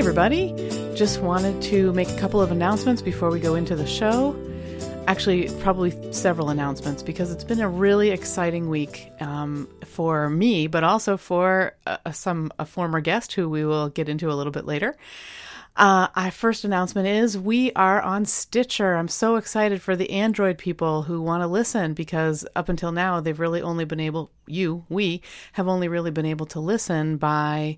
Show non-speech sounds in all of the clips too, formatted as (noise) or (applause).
Everybody. Just wanted to make a couple of announcements before we go into the show. Actually, probably several announcements because it's been a really exciting week um, for me, but also for uh, some a former guest who we will get into a little bit later. Uh, our first announcement is we are on Stitcher. I'm so excited for the Android people who want to listen because up until now they've really only been able, you, we have only really been able to listen by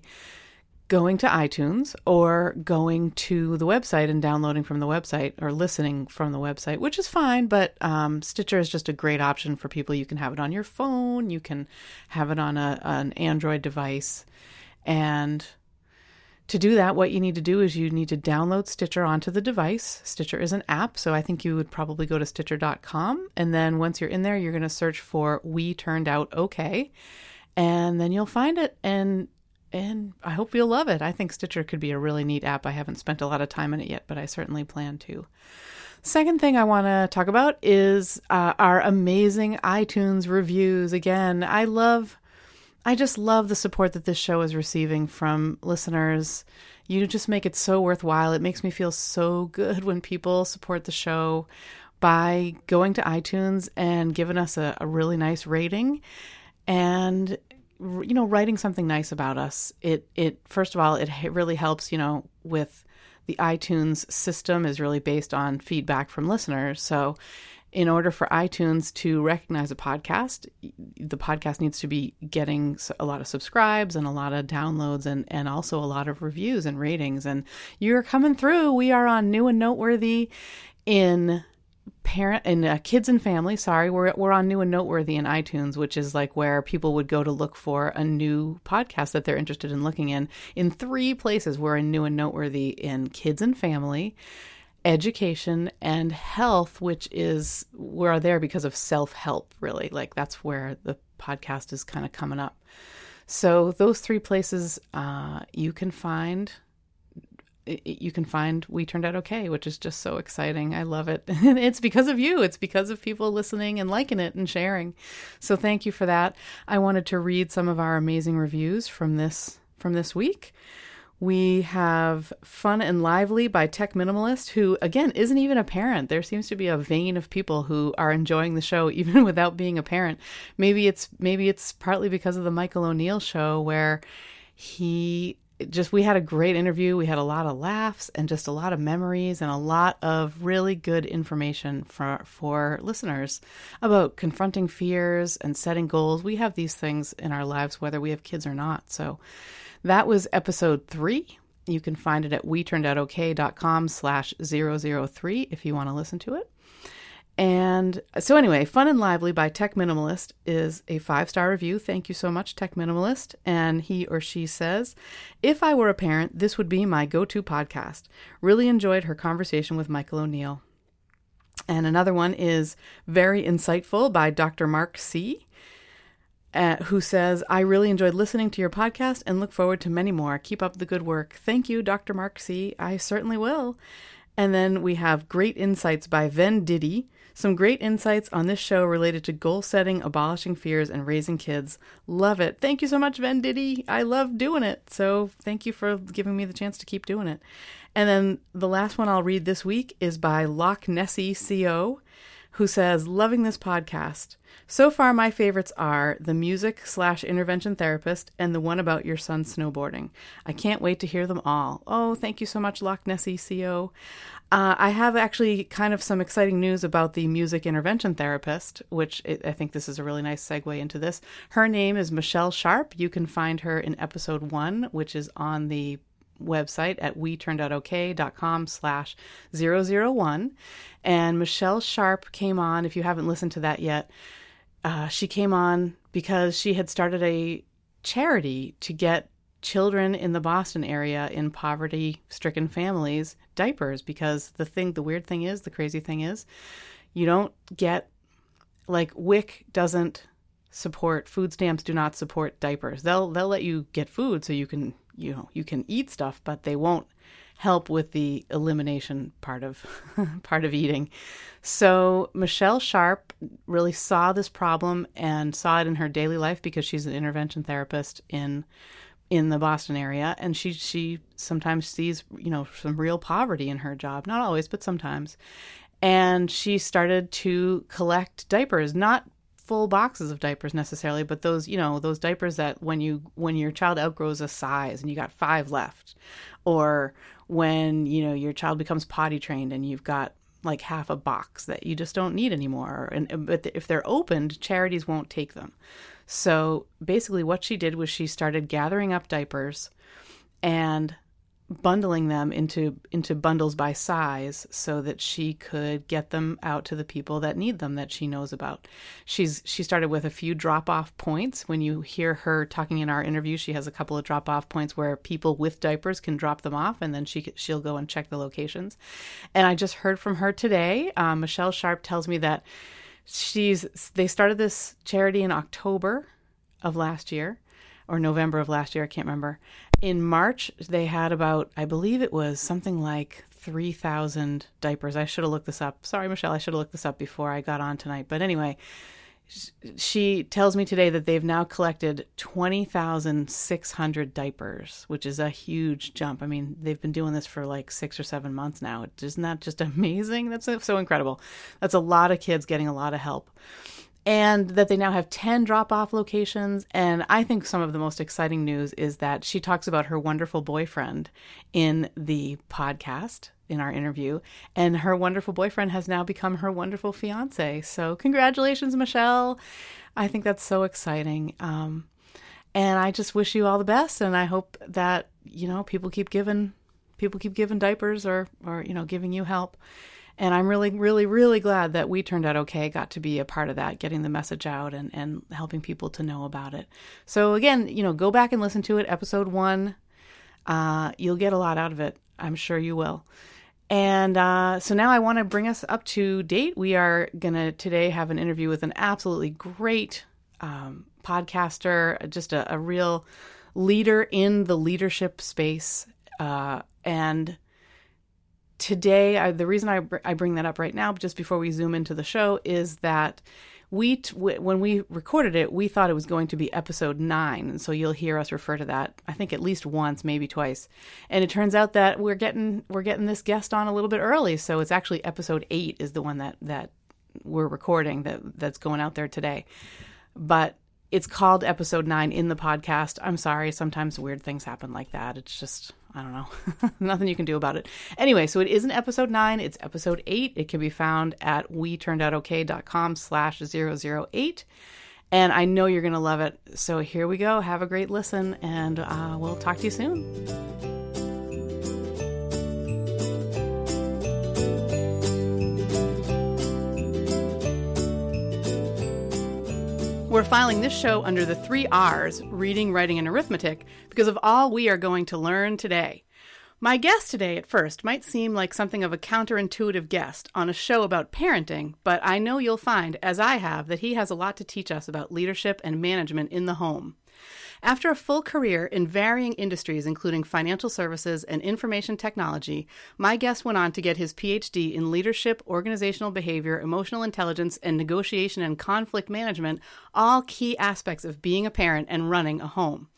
going to iTunes or going to the website and downloading from the website or listening from the website, which is fine. But um, Stitcher is just a great option for people. You can have it on your phone, you can have it on a, an Android device. And to do that, what you need to do is you need to download Stitcher onto the device. Stitcher is an app, so I think you would probably go to Stitcher.com. And then once you're in there, you're going to search for We Turned Out Okay. And then you'll find it. And and I hope you'll love it. I think Stitcher could be a really neat app. I haven't spent a lot of time in it yet, but I certainly plan to. Second thing I want to talk about is uh, our amazing iTunes reviews. Again, I love I just love the support that this show is receiving from listeners. You just make it so worthwhile. It makes me feel so good when people support the show by going to iTunes and giving us a, a really nice rating and you know writing something nice about us. It it first of all it really helps, you know, with the iTunes system is really based on feedback from listeners. So in order for iTunes to recognize a podcast, the podcast needs to be getting a lot of subscribes and a lot of downloads and, and also a lot of reviews and ratings. And you're coming through. We are on New and Noteworthy in parent and uh, kids and family sorry we're, we're on new and noteworthy in itunes which is like where people would go to look for a new podcast that they're interested in looking in in three places we're in new and noteworthy in kids and family education and health, which is we're there because of self help, really. Like that's where the podcast is kind of coming up. So those three places uh, you can find. You can find We Turned Out Okay, which is just so exciting. I love it. (laughs) It's because of you. It's because of people listening and liking it and sharing. So thank you for that. I wanted to read some of our amazing reviews from this from this week. We have Fun and Lively by Tech Minimalist, who, again, isn't even a parent. There seems to be a vein of people who are enjoying the show (laughs) even without being a parent. Maybe it's maybe it's partly because of the Michael O'Neill show where he just we had a great interview. We had a lot of laughs and just a lot of memories and a lot of really good information for for listeners about confronting fears and setting goals. We have these things in our lives whether we have kids or not. So that was episode three. You can find it at weturnedoutokay.com slash 003 if you want to listen to it. And so, anyway, Fun and Lively by Tech Minimalist is a five star review. Thank you so much, Tech Minimalist. And he or she says, If I were a parent, this would be my go to podcast. Really enjoyed her conversation with Michael O'Neill. And another one is Very Insightful by Dr. Mark C uh, who says, I really enjoyed listening to your podcast and look forward to many more. Keep up the good work. Thank you, Dr. Mark C. I certainly will. And then we have Great Insights by Ven Diddy. Some great insights on this show related to goal setting, abolishing fears, and raising kids. Love it. Thank you so much, Ven Diddy. I love doing it. So thank you for giving me the chance to keep doing it. And then the last one I'll read this week is by Loch Nessie CO who says, Loving this podcast. So far, my favorites are the music slash intervention therapist and the one about your son snowboarding. I can't wait to hear them all. Oh, thank you so much, Loch Nessie CO. Uh, I have actually kind of some exciting news about the music intervention therapist, which it, I think this is a really nice segue into this. Her name is Michelle Sharp. You can find her in episode one, which is on the website at weturnedoutokay.com slash 001. And Michelle Sharp came on, if you haven't listened to that yet, uh, she came on because she had started a charity to get children in the Boston area in poverty stricken families diapers because the thing, the weird thing is, the crazy thing is, you don't get, like, WIC doesn't support food stamps do not support diapers they'll they'll let you get food so you can you know you can eat stuff but they won't help with the elimination part of (laughs) part of eating. So Michelle Sharp really saw this problem and saw it in her daily life because she's an intervention therapist in in the Boston area and she she sometimes sees, you know, some real poverty in her job, not always, but sometimes. And she started to collect diapers, not full boxes of diapers necessarily, but those, you know, those diapers that when you when your child outgrows a size and you got 5 left or when you know your child becomes potty trained and you've got like half a box that you just don't need anymore and but if they're opened charities won't take them so basically what she did was she started gathering up diapers and bundling them into into bundles by size so that she could get them out to the people that need them that she knows about. She's she started with a few drop-off points. When you hear her talking in our interview, she has a couple of drop-off points where people with diapers can drop them off and then she she'll go and check the locations. And I just heard from her today. Um, Michelle Sharp tells me that she's they started this charity in October of last year or November of last year, I can't remember in March, they had about, I believe it was something like 3,000 diapers. I should have looked this up. Sorry, Michelle, I should have looked this up before I got on tonight. But anyway, she tells me today that they've now collected 20,600 diapers, which is a huge jump. I mean, they've been doing this for like six or seven months now. Isn't that just (laughs) amazing? That's so incredible. That's a lot of kids getting a lot of help and that they now have 10 drop off locations. And I think some of the most exciting news is that she talks about her wonderful boyfriend in the podcast in our interview. And her wonderful boyfriend has now become her wonderful fiance. So, congratulations, Michelle. I think that's so exciting. Um, and I just wish you all the best. And I hope that, you know, people keep giving. People keep giving diapers or, or you know, giving you help and I'm really, really, really glad that we turned out okay, got to be a part of that, getting the message out and, and helping people to know about it. So, again, you know, go back and listen to it, episode one. Uh, you'll get a lot out of it. I'm sure you will. And uh, so now I want to bring us up to date. We are going to today have an interview with an absolutely great um, podcaster, just a, a, real leader in the leadership space. Uh, and today, I, the reason I, br- I bring that up right now, just before we zoom into the show, is that we when we recorded it, we thought it was going to be episode nine, and so you'll hear us refer to that. I think at least once, maybe twice. And it turns out that we're getting we're getting this guest on a little bit early, so it's actually episode eight is the one that that we're recording that that's going out there today. But it's called episode nine in the podcast. I'm sorry, sometimes weird things happen like that. It's just I don't know. (laughs) Nothing you can do about it. Anyway, so it isn't episode nine, it's episode eight. It can be found at we turned out okay.com slash 008. And I know you're going to love it. So here we go. Have a great listen, and uh, we'll talk to you soon. We're filing this show under the three R's reading, writing, and arithmetic because of all we are going to learn today. My guest today at first might seem like something of a counterintuitive guest on a show about parenting, but I know you'll find, as I have, that he has a lot to teach us about leadership and management in the home. After a full career in varying industries, including financial services and information technology, my guest went on to get his PhD in leadership, organizational behavior, emotional intelligence, and negotiation and conflict management, all key aspects of being a parent and running a home.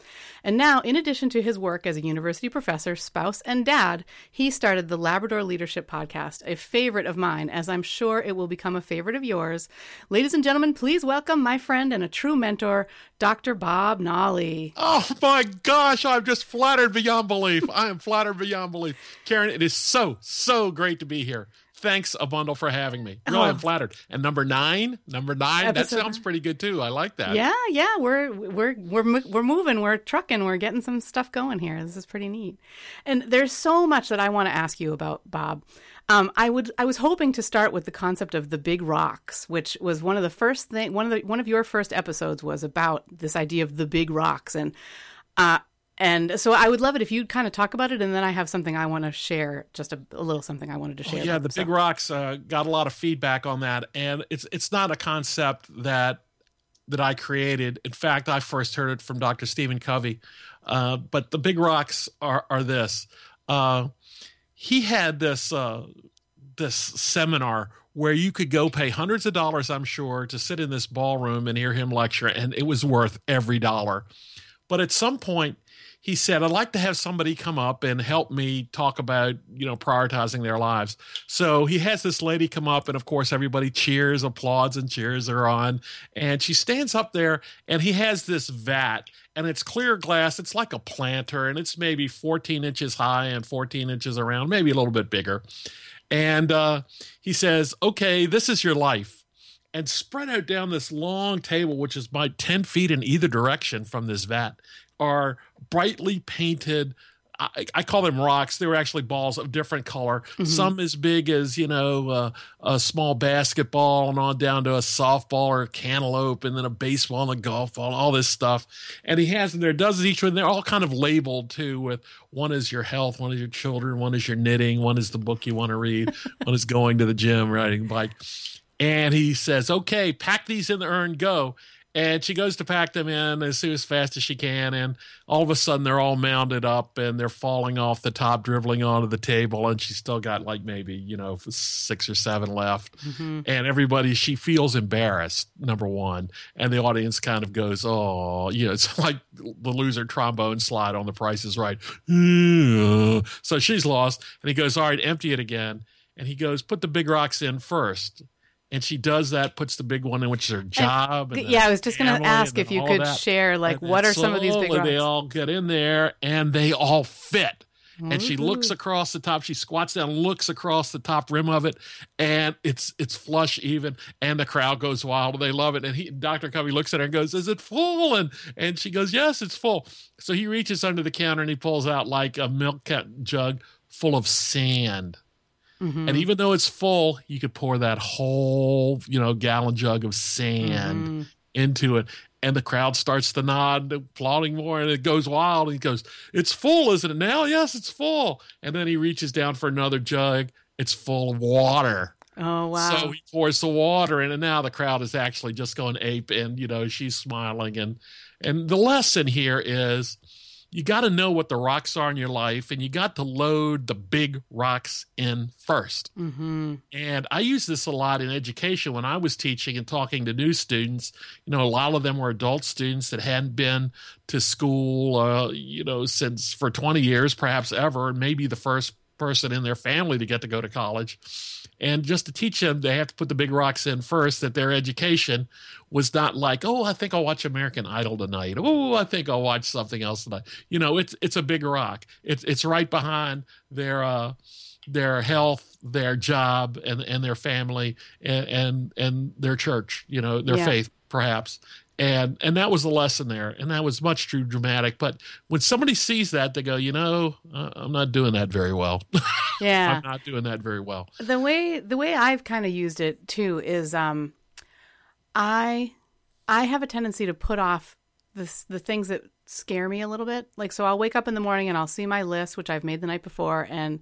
And now, in addition to his work as a university professor, spouse, and dad, he started the Labrador Leadership Podcast, a favorite of mine, as I'm sure it will become a favorite of yours. Ladies and gentlemen, please welcome my friend and a true mentor, Dr. Bob Nolley. Oh my gosh, I'm just flattered beyond belief. I am flattered beyond belief. Karen, it is so, so great to be here thanks a bundle for having me. Really, oh. I'm flattered. And number nine, number nine, Episode that sounds pretty good too. I like that. Yeah, yeah, we're we're we're we're moving, we're trucking, we're getting some stuff going here. This is pretty neat. And there's so much that I want to ask you about, Bob. Um, I would I was hoping to start with the concept of the big rocks, which was one of the first thing one of the one of your first episodes was about this idea of the big rocks and uh, and so I would love it if you'd kind of talk about it, and then I have something I want to share, just a, a little something I wanted to share. Oh, yeah, the so. big rocks uh, got a lot of feedback on that, and it's it's not a concept that that I created. In fact, I first heard it from Dr. Stephen Covey. Uh, but the big rocks are are this. Uh, he had this uh, this seminar where you could go pay hundreds of dollars, I'm sure, to sit in this ballroom and hear him lecture, and it was worth every dollar. But at some point, he said, I'd like to have somebody come up and help me talk about, you know, prioritizing their lives. So he has this lady come up, and of course, everybody cheers, applauds, and cheers her on. And she stands up there, and he has this vat, and it's clear glass. It's like a planter, and it's maybe 14 inches high and 14 inches around, maybe a little bit bigger. And uh, he says, Okay, this is your life and spread out down this long table, which is about 10 feet in either direction from this vat, are brightly painted. I, I call them rocks. They were actually balls of different color. Mm-hmm. Some as big as you know uh, a small basketball, and on down to a softball or a cantaloupe, and then a baseball and a golf ball, all this stuff. And he has them there, does each one. They're all kind of labeled too. With one is your health, one is your children, one is your knitting, one is the book you want to read, (laughs) one is going to the gym, riding a bike. And he says, "Okay, pack these in the urn, go." And she goes to pack them in as soon as fast as she can. And all of a sudden, they're all mounted up and they're falling off the top, dribbling onto the table. And she's still got like maybe, you know, six or seven left. Mm-hmm. And everybody, she feels embarrassed, number one. And the audience kind of goes, oh, you know, it's (laughs) like the loser trombone slide on the price is right. So she's lost. And he goes, all right, empty it again. And he goes, put the big rocks in first and she does that, puts the big one in, which is her job. And, and yeah, I was just going to ask if you could that. share, like, and, what are some of these big rocks? They all get in there and they all fit. And she mm-hmm. looks across the top. She squats down, looks across the top rim of it, and it's it's flush even. And the crowd goes wild. They love it. And he, Dr. Covey looks at her and goes, "Is it full?" And and she goes, "Yes, it's full." So he reaches under the counter and he pulls out like a milk jug full of sand. Mm-hmm. And even though it's full, you could pour that whole, you know, gallon jug of sand mm-hmm. into it. And the crowd starts to nod, applauding more, and it goes wild. And he goes, It's full, isn't it now? Yes, it's full. And then he reaches down for another jug. It's full of water. Oh wow! So he pours the water in, and now the crowd is actually just going ape, and you know she's smiling, and and the lesson here is you got to know what the rocks are in your life and you got to load the big rocks in 1st mm-hmm. And I use this a lot in education when I was teaching and talking to new students. You know, a lot of them were adult students that hadn't been to school, uh, you know, since for 20 years, perhaps ever, and maybe the first person in their family to get to go to college and just to teach them they have to put the big rocks in first that their education was not like oh i think i'll watch american idol tonight. Oh i think i'll watch something else tonight. You know it's it's a big rock. It's it's right behind their uh their health their job and and their family and and, and their church you know their yeah. faith perhaps and and that was the lesson there. And that was much too dramatic. But when somebody sees that they go you know uh, i'm not doing that very well. (laughs) Yeah. I'm not doing that very well. The way the way i've kind of used it too is um i i have a tendency to put off the the things that scare me a little bit. Like so i'll wake up in the morning and i'll see my list which i've made the night before. And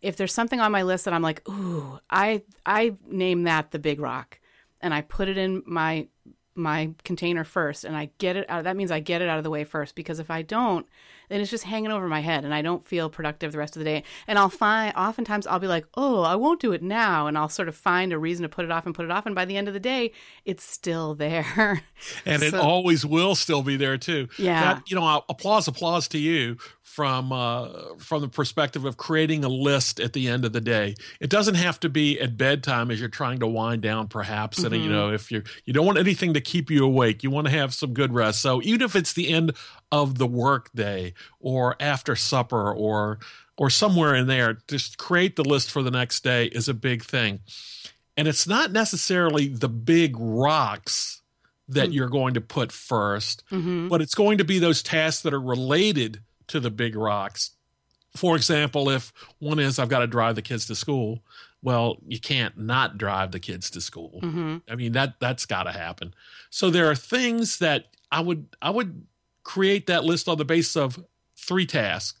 if there's something on my list that i'm like ooh i i name that the big rock. And i put it in my my container first and I get it out that means I get it out of the way first because if I don't then it's just hanging over my head and I don't feel productive the rest of the day. And I'll find oftentimes I'll be like oh I won't do it now and I'll sort of find a reason to put it off and put it off and by the end of the day it's still (laughs) there. And so, it always will still be there too. Yeah. That, you know applause applause to you from uh, from the perspective of creating a list at the end of the day. It doesn't have to be at bedtime as you're trying to wind down, perhaps. Mm-hmm. And you know, if you're you don't want anything to keep you awake, you want to have some good rest. So even if it's the end of the workday or after supper or or somewhere in there, just create the list for the next day is a big thing. And it's not necessarily the big rocks that mm-hmm. you're going to put 1st mm-hmm. but it's going to be those tasks that are related to the big rocks. For example, if one is I've got to drive the kids to school, well, you can't not drive the kids to school. Mm-hmm. I mean that that's got to happen. So there are things that I would I would create that list on the basis of three tasks.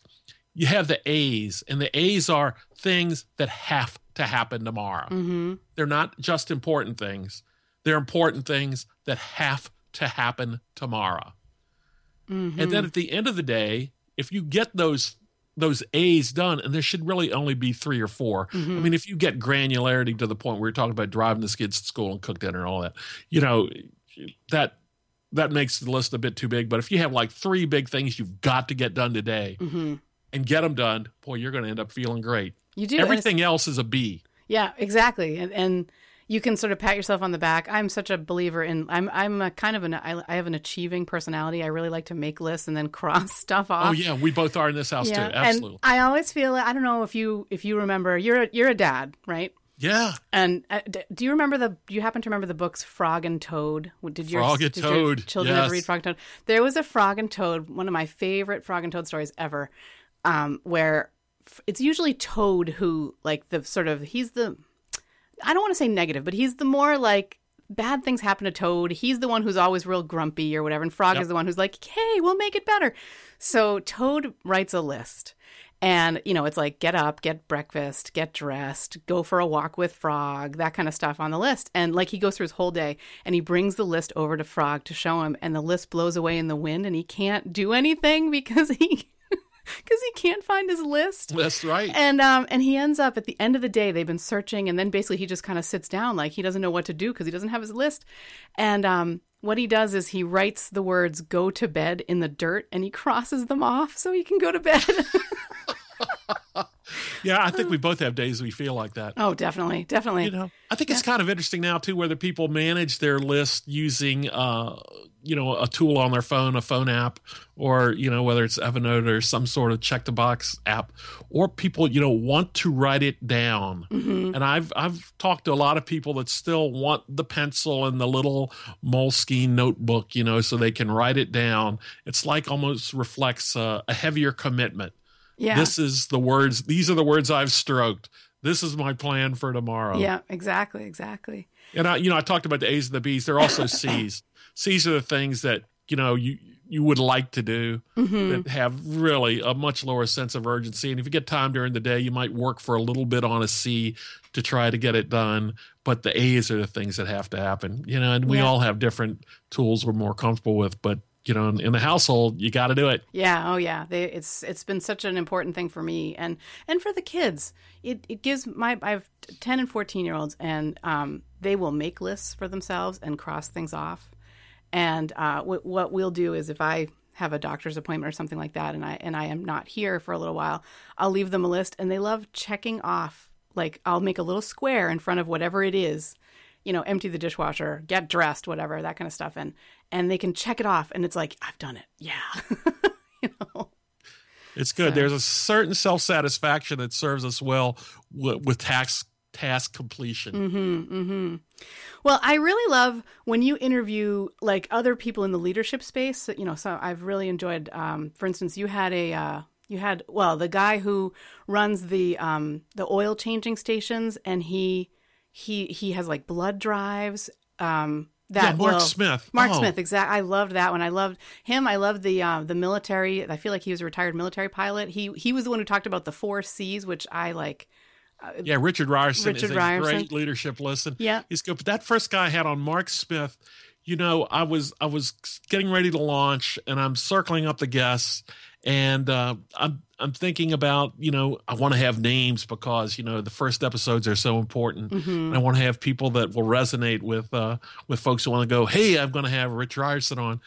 You have the A's, and the A's are things that have to happen tomorrow. Mm-hmm. They're not just important things, they're important things that have to happen tomorrow. Mm-hmm. And then at the end of the day, if you get those those A's done, and there should really only be three or 4 Mm-hmm. I mean, if you get granularity to the point where you're talking about driving the kids to school and cook dinner and all that, you know, that that makes the list a bit too big. But if you have like three big things you've got to get done today Mm-hmm. and get them done, boy, you're going to end up feeling great. You do Everything else is a B. Yeah, exactly. And and you can sort of pat yourself on the back. I'm such a believer in I'm I'm a kind of an I, I have an achieving personality. I really like to make lists and then (laughs) cross stuff off. Oh yeah, we both are in this house too. Absolutely. And I always feel I don't know if you if you remember you're a, you're a dad, right? yeah. And uh, do you remember the? Do you happen to remember the books Frog and Toad? Did your Frog and did your Toad, children yes. ever read Frog and Toad? There was a Frog and Toad, one of my favorite Frog and Toad stories ever, um, where f- it's usually Toad who like the sort of he's the I don't want to say negative, but he's the more like bad things happen to Toad. He's the one who's always real grumpy or whatever, and Frog Yep. is the one who's like, "Hey, we'll make it better." So Toad writes a list. And, you know, it's like get up, get breakfast, get dressed, go for a walk with Frog, that kind of stuff on the list. And like he goes through his whole day and he brings the list over to Frog to show him, and the list blows away in the wind and he can't do anything (laughs) because he. (laughs) Because he can't find his list, That's right. and um, and he ends up at the end of the day. They've been searching, and then basically he just kind of sits down, like he doesn't know what to do because he doesn't have his list. And um, what he does is he writes the words "go to bed" in the dirt, and he crosses them off so he can go to bed. (laughs) (laughs) yeah, I think we both have days we feel like that. oh, definitely, definitely. you know i think it's kind of interesting now too whether people manage their list using uh you know a tool on their phone a phone app or you know whether it's evernote or some sort of check the box app or people you know want to write it down. And i've i've talked to a lot of people that still want the pencil and the little moleskine notebook you know so they can write it down. It's like almost reflects uh, a heavier commitment yeah, this is the words these are the words i've stroked this is my plan for tomorrow yeah, exactly, exactly. and I, you know, I talked about the A's and the B's. They're also (laughs) C's. C's are the things that you know you you would like to do Mm-hmm. that have really a much lower sense of urgency. And if you get time during the day, you might work for a little bit on a C to try to get it done. But the A's are the things that have to happen. You know, and we Yeah. all have different tools we're more comfortable with. But you know, in, in the household, you got to do it. Yeah, oh yeah. They, it's it's been such an important thing for me and and for the kids. It it gives my I have ten and fourteen year olds and um they will make lists for themselves and cross things off. And uh, w- what we'll do is if I have a doctor's appointment or something like that, and I and I am not here for a little while, I'll leave them a list, and they love checking off. Like I'll make a little square in front of whatever it is, you know, empty the dishwasher, get dressed, whatever that kind of stuff, and and they can check it off, and it's like I've done it, yeah, (laughs) you know. It's good. So- There's a certain self satisfaction that serves us well with, with task task completion. Mm-hmm, mm-hmm. Well, I really love when you interview like other people in the leadership space. You know, so I've really enjoyed. Um, for instance, you had a uh, you had well the guy who runs the um, the oil changing stations, and he he he has like blood drives. Um, that Yeah, Mark will- Smith. Mark Oh. Smith, exactly. I loved that one. I loved him. I loved the uh, the military. I feel like he was a retired military pilot. He he was the one who talked about the four C's, which I like. Yeah, Richard Ryerson Richard is a Ryerson. great leadership lesson. Yeah. he's good. But that first guy I had on Mark Smith, you know, I was I was getting ready to launch, and I'm circling up the guests, and uh, I'm I'm thinking about you know I want to have names because you know the first episodes are so important, Mm-hmm. and I want to have people that will resonate with uh, with folks who want to go, hey, I'm going to have Rich Ryerson on.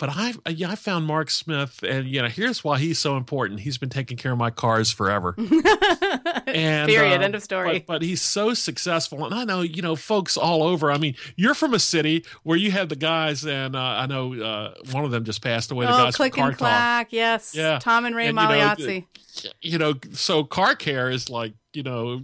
But I, yeah, I found Mark Smith, and you know, here's why he's so important. He's been taking care of my cars forever. (laughs) and Period. uh, End of story. But, but he's so successful, and I know you know folks all over. I mean, you're from a city where you had the guys, and uh, I know uh, one of them just passed away. The oh, guys click from Car and clack. Yes. Yeah. Tom and Ray And, you know, You know, so car care is like you know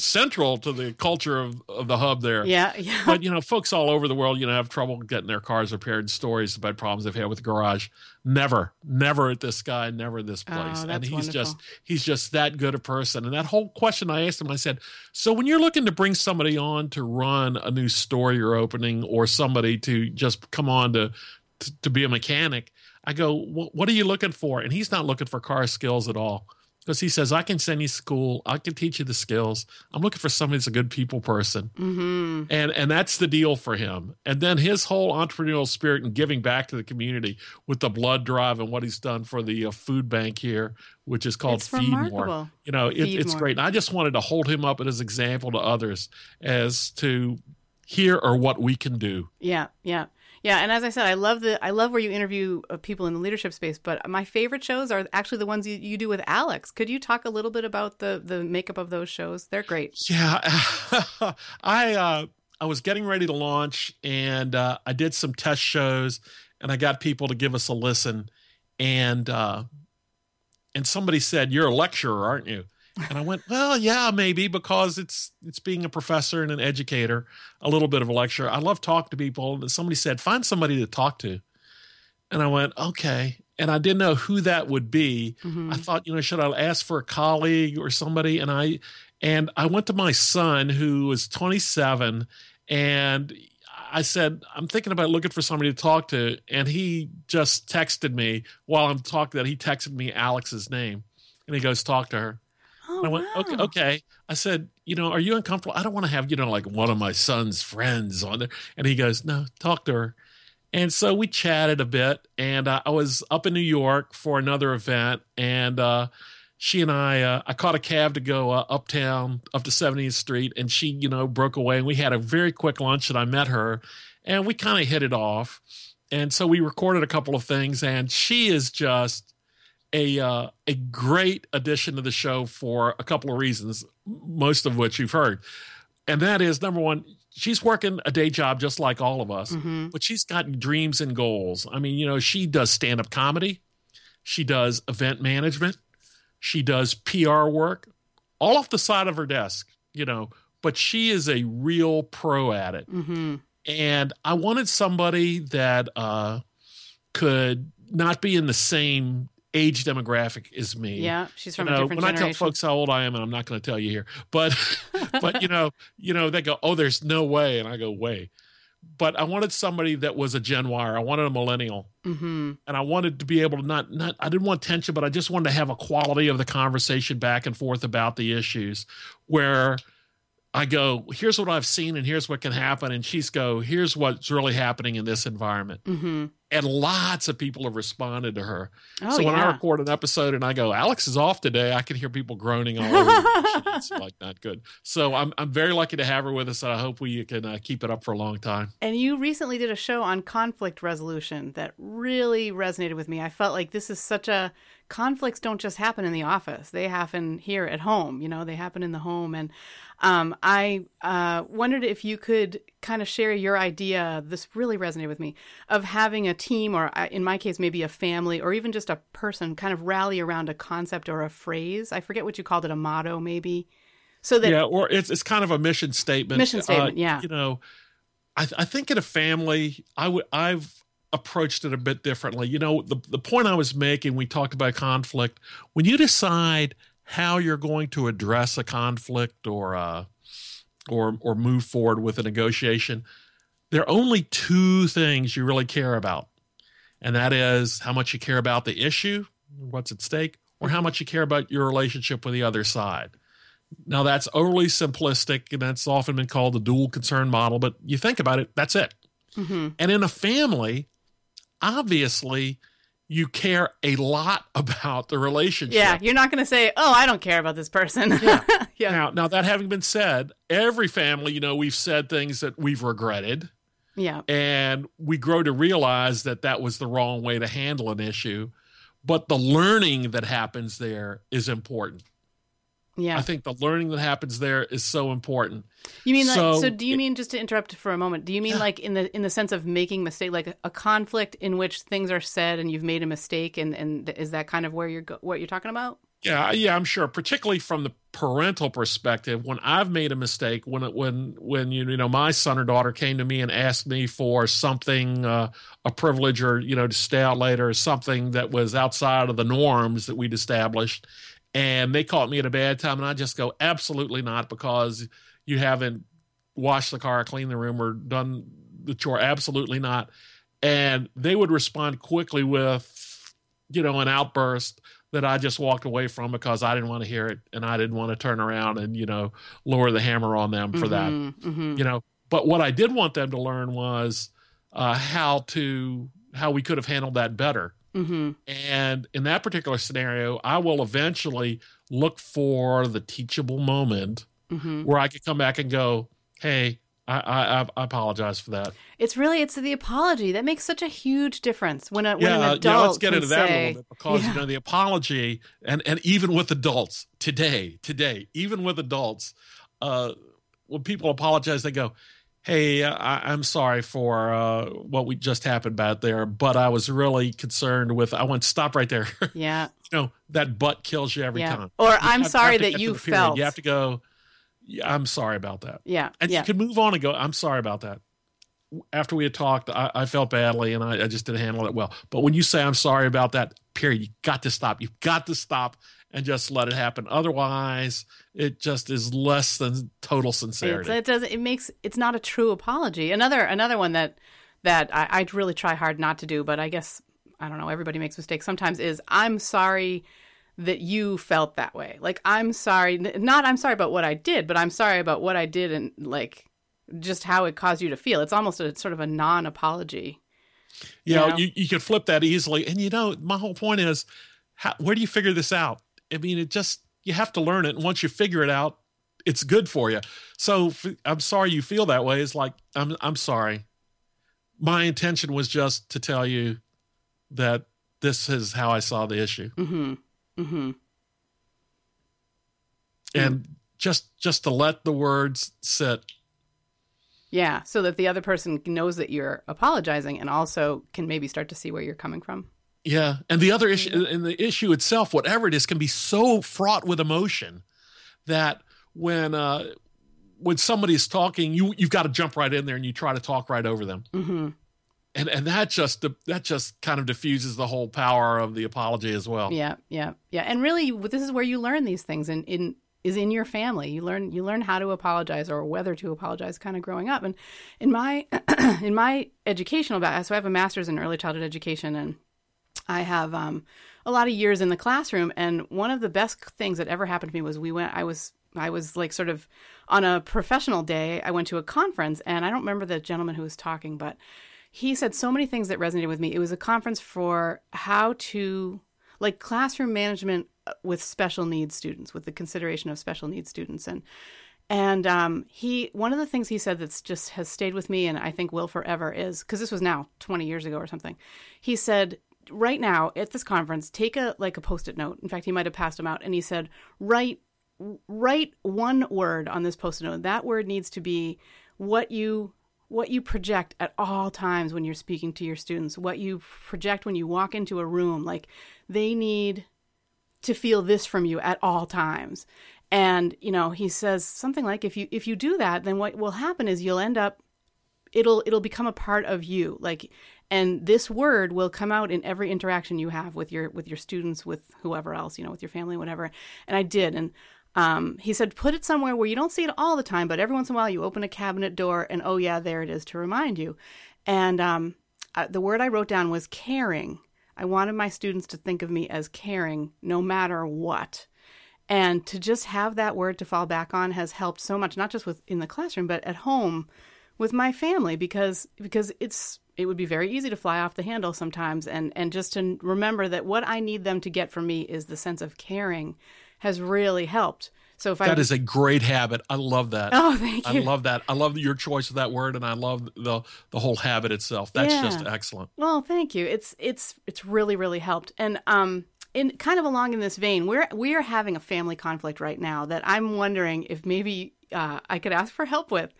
central to the culture of, of the hub there. yeah. Yeah. But you know, folks all over the world, you know, have trouble getting their cars repaired. Stories about problems they've had with the garage. Never, never at this guy, never at this Oh, place. and he's wonderful. just he's just that good a person. And that whole question I asked him, I said, so when you're looking to bring somebody on to run a new store you're opening, or somebody to just come on to to, to be a mechanic. I go, what are you looking for? And he's not looking for car skills at all because he says, I can send you to school. I can teach you the skills. I'm looking for somebody that's a good people person. Mm-hmm. And, and that's the deal for him. And then his whole entrepreneurial spirit and giving back to the community with the blood drive and what he's done for the uh, food bank here, which is called It's Feed remarkable. More. You know, it, it's More. great. And I just wanted to hold him up as an example to others as to here are what we can do. Yeah, yeah, yeah. And as I said, I love the I love where you interview uh, people in the leadership space. But my favorite shows are actually the ones you, you do with Alex. Could you talk a little bit about the the makeup of those shows? They're great. Yeah, (laughs) I uh, I was getting ready to launch, and uh, I did some test shows, and I got people to give us a listen, and uh, and somebody said, "You're a lecturer, aren't you?" And I went, "Well, yeah, maybe because it's it's being a professor and an educator, a little bit of a lecturer. I love talking to people." And somebody said, "Find somebody to talk to," and I went, "Okay." And I didn't know who that would be. Mhm. I thought, you know, should I ask for a colleague or somebody? And I and I went to my son who was 27 and I said, I'm thinking about looking for somebody to talk to. And he just texted me while I'm talking that he texted me Alex's name. And he goes, talk to her. Oh, I went, wow. okay, okay. I said, you know, are you uncomfortable? I don't want to have, you know, like one of my son's friends on there. And he goes, no, talk to her. And so we chatted a bit, and uh, I was up in New York for another event, and uh, she and I, uh, I caught a cab to go uh, uptown, up to 70th Street, and she, you know, broke away, and we had a very quick lunch, and I met her, and we kind of hit it off, and so we recorded a couple of things, and she is just a uh, a great addition to the show for a couple of reasons, most of which you've heard, and that is number one, she's working a day job just like all of us, Mhm. but she's got dreams and goals. I mean, you know, she does stand up comedy, she does event management, she does PR work, all off the side of her desk, you know, but she is a real pro at it Mhm. and I wanted somebody that uh, could not be in the same age demographic is me. Yeah, she's You from a know, different when I tell folks how old I am, and I'm not going to tell you here, but (laughs) but you know, you know, they go, "Oh, there's no way," and I go, "Way." But I wanted somebody that was a Gen Y. I wanted a millennial, hmm and I wanted to be able to not not. I didn't want tension, but I just wanted to have a quality of the conversation back and forth about the issues, where I go, here's what I've seen and here's what can happen. And she's go, here's what's really happening in this environment. hmm And lots of people have responded to her. Oh, so when I record an episode and I go, Alex is off today, I can hear people groaning all over. it's (laughs) like not good. So I'm, I'm very lucky to have her with us. And I hope we can uh, keep it up for a long time. And you recently did a show on conflict resolution that really resonated with me. I felt like this is such a conflicts don't just happen in the office; they happen here at home. You know, they happen in the home. And um, I uh, wondered if you could kind of share your idea. This really resonated with me of having a team, or uh, in my case, maybe a family, or even just a person, kind of rally around a concept or a phrase. I forget what you called it, a motto, maybe. So that yeah, or it's it's kind of a mission statement. Mission statement, yeah. You know, I, I think in a family, I would I've approached it a bit differently. You know, the the point I was making, we talked about conflict. When you decide how you're going to address a conflict or uh, or or move forward with a negotiation, there are only two things you really care about, and that is how much you care about the issue, what's at stake, or how much you care about your relationship with the other side. Now that's overly simplistic, and that's often been called the dual concern model. But you think about it, that's it. Mhm. And in a family, obviously, you care a lot (laughs) about the relationship. yeah, you're not going to say, "Oh, I don't care about this person." (laughs) Yeah. yeah. Now, now that having been said, every family, you know, we've said things that we've regretted, yeah. and we grow to realize that that was the wrong way to handle an issue. But the learning that happens there is important. Yeah. I think the learning that happens there is so important. You mean like so? So- do you mean just to interrupt for a moment? Do you mean Yeah. like in the in the sense of making mistake, like a conflict in which things are said and you've made a mistake, and and is that kind of where you're go- what you're talking about? Yeah, yeah, I'm sure. Particularly from the parental perspective, when I've made a mistake, when it, when when you you know my son or daughter came to me and asked me for something, uh, a privilege or you know to stay out later, or something that was outside of the norms that we'd established, and they caught me at a bad time, and I just go absolutely not because you haven't washed the car, cleaned the room, or done the chore. Absolutely not. and they would respond quickly with, you know, an outburst that I just walked away from because I didn't want to hear it and I didn't want to turn around and, you know, lower the hammer on them for that. Mm-hmm. You know, but what I did want them to learn was uh, how to how we could have handled that better. Mm-hmm. And in that particular scenario, I will eventually look for the teachable moment Mm-hmm. where I could come back and go, "Hey, I, I, I apologize for that." It's really it's the apology that makes such a huge difference when a when yeah, an adult yeah. Let's get into that a say, little bit because Yeah. you know the apology, and and even with adults today, today, even with adults, uh, when people apologize, they go. Hey, I, I'm sorry for uh, what we just happened back there, but I was really concerned with. I want to stop right there. (laughs) yeah, you know that butt kills you every yeah. time. Or You I'm have- sorry have that you felt. You have to go. Yeah, I'm sorry about that, yeah, and yeah. you can move on and go. I'm sorry about that. After we had talked, I, I felt badly and I, I just didn't handle it well. But when you say I'm sorry about that, period, you got to stop. You've got to stop and just let it happen. Otherwise, it just is less than total It's, sincerity. it does. It makes it's not a true apology. Another another one that that I, I really try hard not to do, but I guess I don't know. Everybody makes mistakes sometimes. Is I'm sorry that you felt that way. Like I'm sorry, not I'm sorry about what I did, but I'm sorry about what I did and like just how it caused you to feel. It's almost a sort of a non-apology. you know, Yeah. you, you could flip that easily. And you know, my whole point is, how, where do you figure this out? I mean, it just you have to learn it, and once you figure it out, it's good for you. So f- I'm sorry you feel that way. It's like I'm I'm sorry. My intention was just to tell you that this is how I saw the issue, Mm-hmm. Mm-hmm. and just just to let the words sit. Yeah, so that the other person knows that you're apologizing and also can maybe start to see where you're coming from. Yeah, and the other issue, and the issue itself, whatever it is, can be so fraught with emotion that when uh, when somebody's talking, you you've got to jump right in there and you try to talk right over them, Mm-hmm. and and that just that just kind of diffuses the whole power of the apology as well. Yeah, yeah, yeah. And really, this is where you learn these things, and in is in your family. You learn you learn how to apologize or whether to apologize, kind of growing up. And in my (clears throat) in my educational background, so I have a master's in early childhood education, and I have um, a lot of years in the classroom. And one of the best things that ever happened to me was we went. I was I was like sort of on a professional day. I went to a conference, and I don't remember the gentleman who was talking, but he said so many things that resonated with me. It was a conference for how to like classroom management uh, with special needs students, with the consideration of special needs students, and and um, he one of the things he said that's just has stayed with me, and I think will forever is because this was now twenty years ago or something. He said, right now at this conference, take a like a post-it note. In fact, he might have passed them out, and he said, write write one word on this post-it note. That word needs to be what you what you project at all times when you're speaking to your students, what you project when you walk into a room. Like they need to feel this from you at all times. And, you know, he says something like if you if you do that, then what will happen is you'll end up it'll it'll become a part of you. Like and this word will come out in every interaction you have with your with your students, with whoever else, you know, with your family, whatever. And I did and um, he said, put it somewhere where you don't see it all the time, but every once in a while you open a cabinet door and oh yeah, there it is to remind you. And um, uh, the word I wrote down was caring. I wanted my students to think of me as caring no matter what. And to just have that word to fall back on has helped so much, not just with in the classroom, but at home with my family because because it's it would be very easy to fly off the handle sometimes and and just to remember that what I need them to get from me is the sense of caring has really helped. So if I That is a great habit. I love that. Oh, thank you. I love that. I love your choice of that word, and I love the the whole habit itself. That's Yeah. just excellent. Well, thank you. It's it's it's really really helped. And um in kind of along in this vein, we're we are having a family conflict right now that I'm wondering if maybe uh, I could ask for help with.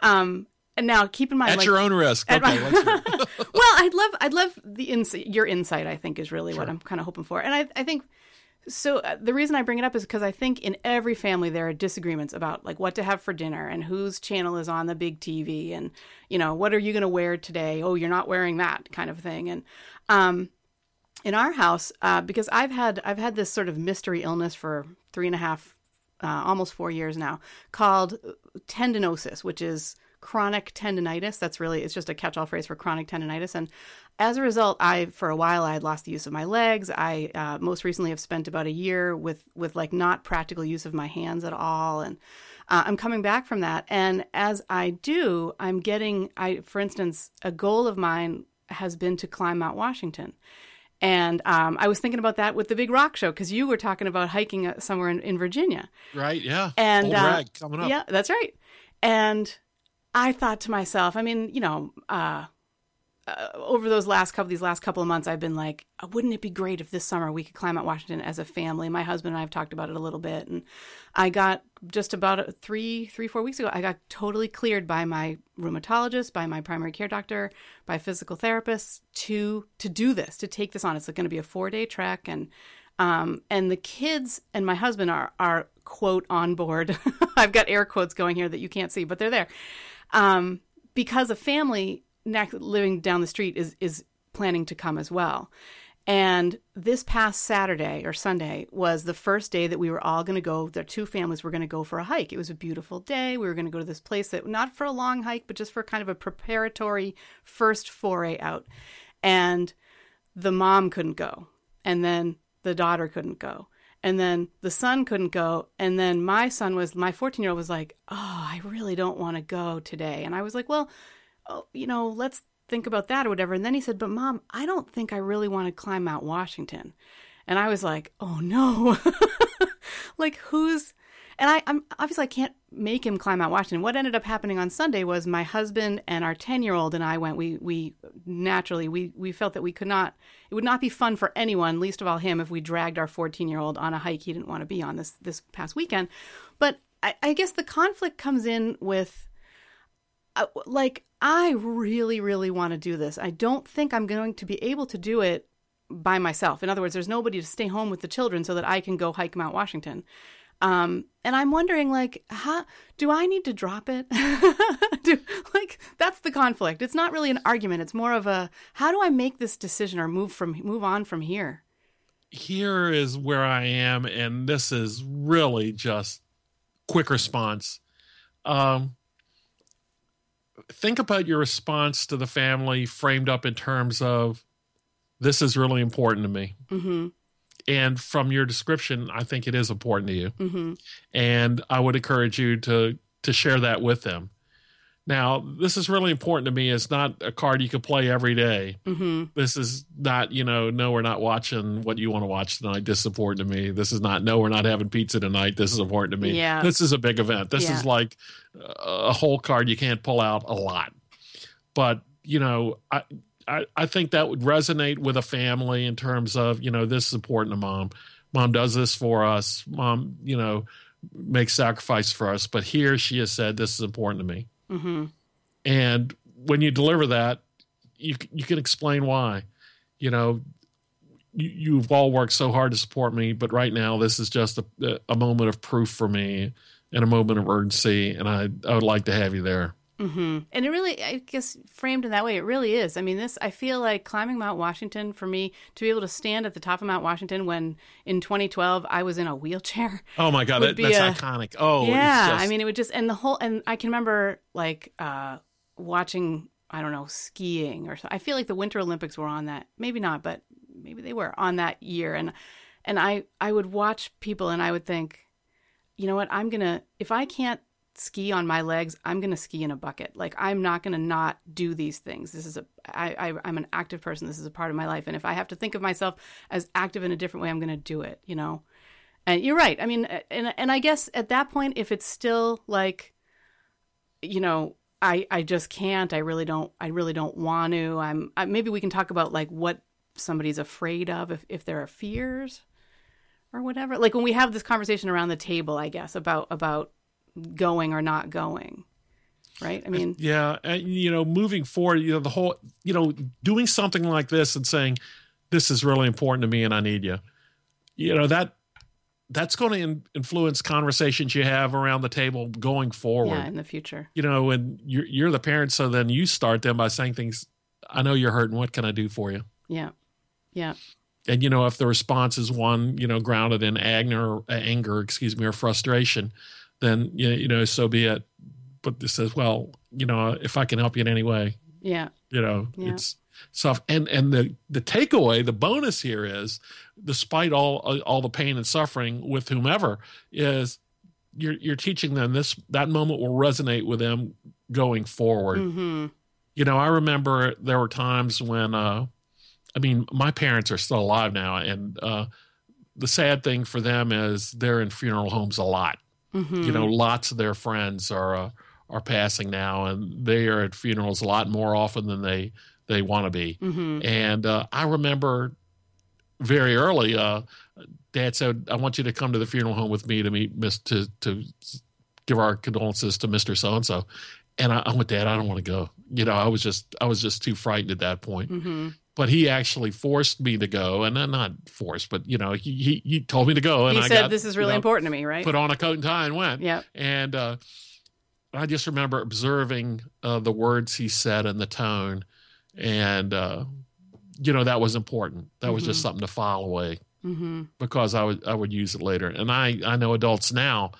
Um and now keep in mind At like, your own risk. Okay, my- let's hear it. (laughs) well, I'd love I'd love the insight your insight I think is really what I'm kind of hoping for. And I I think so uh, the reason I bring it up is because I think in every family there are disagreements about like what to have for dinner and whose channel is on the big TV and you know what are you going to wear today? Oh, you're not wearing that kind of thing. And um, in our house, uh, because I've had I've had this sort of mystery illness for three and a half, uh, almost four years now, called tendinosis, which is chronic tendonitis. That's really it's just a catch-all phrase for chronic tendonitis. And as a result, I for a while I had lost the use of my legs. I uh, most recently have spent about a year with with like not practical use of my hands at all, and uh, I'm coming back from that. And as I do, I'm getting I for instance a goal of mine has been to climb Mount Washington. And um, I was thinking about that with the Big Rock Show because you were talking about hiking uh, somewhere in, in Virginia. Right. Yeah. And uh, coming up. Yeah, that's right. And I thought to myself, I mean, you know, uh, uh, over those last couple these last couple of months, I've been like, uh, wouldn't it be great if this summer we could climb Mount Washington as a family? My husband and I have talked about it a little bit, and I got just about three three four weeks ago, I got totally cleared by my rheumatologist, by my primary care doctor, by physical therapist to to do this, to take this on. It's like going to be a four day trek, and um, and the kids and my husband are are quote on board. (laughs) I've got air quotes going here that you can't see, but they're there. Um, because a family living down the street is is planning to come as well. And this past Saturday or Sunday was the first day that we were all going to go. The two families were going to go for a hike. It was a beautiful day. We were going to go to this place that not for a long hike, but just for kind of a preparatory first foray out. And the mom couldn't go, and then the daughter couldn't go, and then the son couldn't go, and then my son was my 14 year old was like, "Oh, I really don't want to go today," and I was like, "Well." Oh, you know, let's think about that or whatever. And then he said, But mom, I don't think I really want to climb Mount Washington. And I was like, Oh no. (laughs) like who's and I, I'm obviously I can't make him climb Mount Washington. What ended up happening on Sunday was my husband and our ten year old and I went. We we naturally we we felt that we could not. It would not be fun for anyone, least of all him, if we dragged our fourteen year old on a hike he didn't want to be on this this past weekend. But I, I guess the conflict comes in with uh, like I really, really want to do this. I don't think I'm going to be able to do it by myself. In other words, there's nobody to stay home with the children so that I can go hike Mount Washington. Um, and I'm wondering, like, how do I need to drop it? (laughs) do, like, that's the conflict. It's not really an argument. It's more of a how do I make this decision or move from move on from here. Here is where I am, and this is really just quick response. Um, think about your response to the family framed up in terms of this is really important to me. Mm-hmm. And from your description, I think it is important to you. Mm-hmm. And I would encourage you to to share that with them. Now, this is really important to me. It's not a card you can play every day. Mm-hmm. This is not, you know, no, we're not watching what you want to watch tonight. This is important to me. This is not, no, we're not having pizza tonight. This is important to me. Yeah. This is a big event. This Yeah. is like a whole card you can't pull out a lot. But, you know, I, I, I think that would resonate with a family in terms of, you know, this is important to mom. Mom does this for us. Mom, you know, makes sacrifice for us. But here she has said, this is important to me. Mm-hmm. And when you deliver that, you you can explain why. You know, you, you've all worked so hard to support me, but right now this is just a, a moment of proof for me and a moment of urgency, and I I would like to have you there. Mm-hmm. And it really, I guess, framed in that way, it really is. I mean, this, I feel like climbing Mount Washington for me to be able to stand at the top of Mount Washington when in 2012 I was in a wheelchair. (laughs) Oh my god, that, that's a- iconic. Oh yeah. it's just, I mean, it would just, and the whole, and I can remember like uh, watching, I don't know, skiing or so. I feel like the Winter Olympics were on that. Maybe not, but maybe they were on that year. And, and I, I would watch people and I would think, you know what, I'm going to, if I can't ski on my legs, I'm going to ski in a bucket. Like I'm not going to not do these things. This is a I, I I'm an active person. This is a part of my life, and if I have to think of myself as active in a different way, I'm going to do it. You know. And you're right. I mean, and and I guess at that point, if it's still like, you know, I I just can't. I really don't. I really don't want to. I'm. I, maybe we can talk about like what somebody's afraid of if if there are fears or whatever. Like when we have this conversation around the table, I guess about about going or not going. Right? I mean, yeah, and you know, moving forward, you know, the whole, you know, doing something like this and saying, "This is really important to me, and I need you." You know that that's going to in, influence conversations you have around the table going forward. yeah, in the future. You know, and you're you're the parent, so then you start them by saying things. I know you're hurting. What can I do for you? Yeah. Yeah. And you know, if the response is one, you know, grounded in anger, anger, excuse me, or frustration, then you know, you know, so be it. but this says, well, you know, if I can help you in any way, Yeah. you know, Yeah. it's stuff. And and the the takeaway, the bonus here is, despite all all the pain and suffering with whomever, is you're you're teaching them this that moment will resonate with them going forward. Mm-hmm. You know, I remember there were times when, uh, I mean, my parents are still alive now, and uh, the sad thing for them is they're in funeral homes a lot. Mm-hmm. You know, lots of their friends are uh, are passing now, and they are at funerals a lot more often than they they want to be. Mm-hmm. And uh, I remember very early, uh, Dad said, "I want you to come to the funeral home with me to meet Miss to to give our condolences to Mister So and So." And I, I went, Dad, I don't want to go. You know, I was just I was just too frightened at that point. Mm-hmm. But he actually forced me to go, and then not forced, but you know, he he, he told me to go, and He I said, got, "This is you really know, important to me, right?" Put on a coat and tie and went. Yep. And uh, I just remember observing uh, the words he said and the tone, and uh, you know that was important. That was just Mhm. something to file away Mm-hmm. because I would I would use it later. And I I know adults now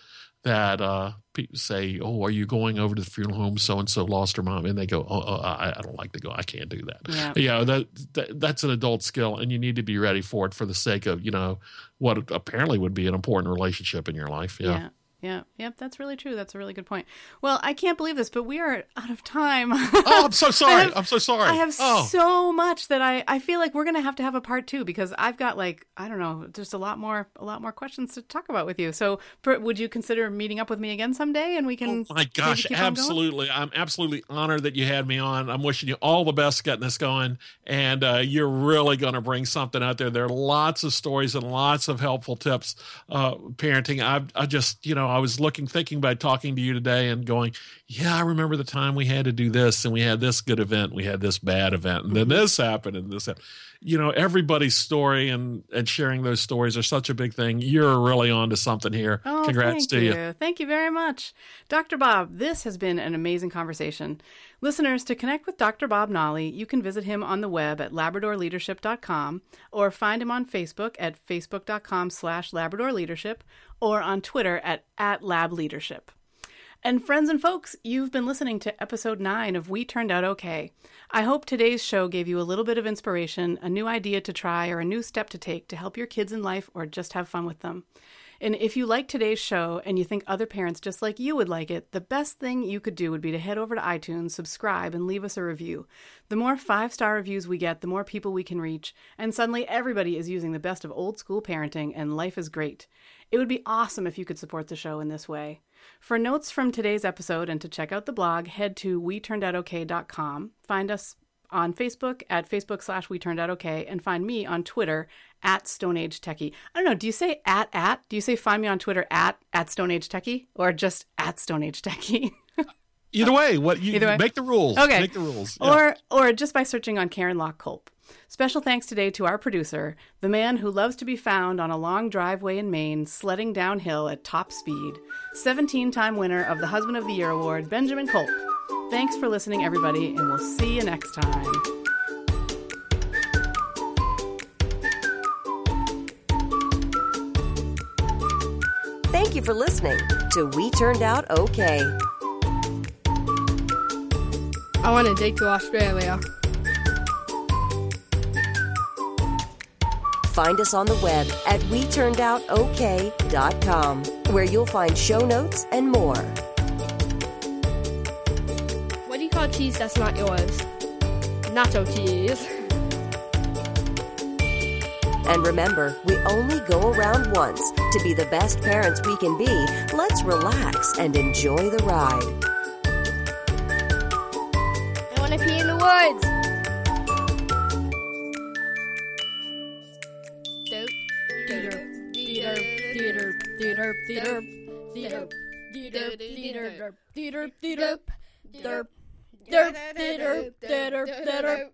that uh, people say, "Oh, are you going over to the funeral home? So and so lost her mom," and they go, "Oh, oh I, I don't like to go. I can't do that." Yeah. Yeah, that, that that's an adult skill, and you need to be ready for it for the sake of you know what apparently would be an important relationship in your life. Yeah. Yeah. Yeah. Yep. That's really true. That's a really good point. Well, I can't believe this, but we are out of time. Oh, I'm so (laughs) sorry. have- I'm so sorry. I have oh. so much that I, I feel like we're gonna have to have a part two because I've got like I don't know just a lot more a lot more questions to talk about with you. So per, would you consider meeting up with me again someday and we can? Oh my gosh, keep on going? absolutely. I'm absolutely honored that you had me on. I'm wishing you all the best getting this going. And uh, you're really going to bring something out there. There are lots of stories and lots of helpful tips, uh, parenting. I, I just, you know, I was looking, thinking about talking to you today and going, yeah, I remember the time we had to do this and we had this good event, we had this bad event, and then Mm-hmm. this happened and this happened. You know, everybody's story and, and sharing those stories are such a big thing. You're really on to something here. Oh, Congrats thank to you. you. Thank you very much. Dr. Bob, this has been an amazing conversation. Listeners, to connect with Dr. Bob Nolley, you can visit him on the web at labradorleadership.com or find him on Facebook at facebook.com slash labradorleadership or on Twitter at, at lableadership. And friends and folks, you've been listening to episode 9 of We Turned Out Okay. I hope today's show gave you a little bit of inspiration, a new idea to try, or a new step to take to help your kids in life or just have fun with them. And if you like today's show and you think other parents just like you would like it, the best thing you could do would be to head over to iTunes, subscribe, and leave us a review. The more five star reviews we get, the more people we can reach, and suddenly everybody is using the best of old school parenting, and life is great. It would be awesome if you could support the show in this way. For notes from today's episode and to check out the blog, head to weturnedoutokay.com. Find us on Facebook at Facebook slash We Turned Out Okay, and find me on Twitter at Stone Age Techie. I don't know. Do you say at at? Do you say find me on Twitter at at Stone Age Techie or just at Stone Age Techie? (laughs) Either way, what you Either way. make the rules. Okay. Make the rules. Yeah. or or just by searching on Karen Lock Kolp. Special thanks today to our producer, the man who loves to be found on a long driveway in Maine, sledding downhill at top speed, 17 time winner of the Husband of the Year Award, Benjamin Kolp. Thanks for listening, everybody, and we'll see you next time. Thank you for listening to We Turned Out Okay. I want to take to Australia. Find us on the web at WeTurnedOutOK.com, where you'll find show notes and more. What do you call cheese that's not yours? Nacho cheese. And remember, we only go around once. To be the best parents we can be, let's relax and enjoy the ride. Woods. Dope. Doop. Doop. Doop. Doop. Doop. Doop. Doop. Doop. Doop. Doop. Doop. Doop. Doop. Doop. Doop.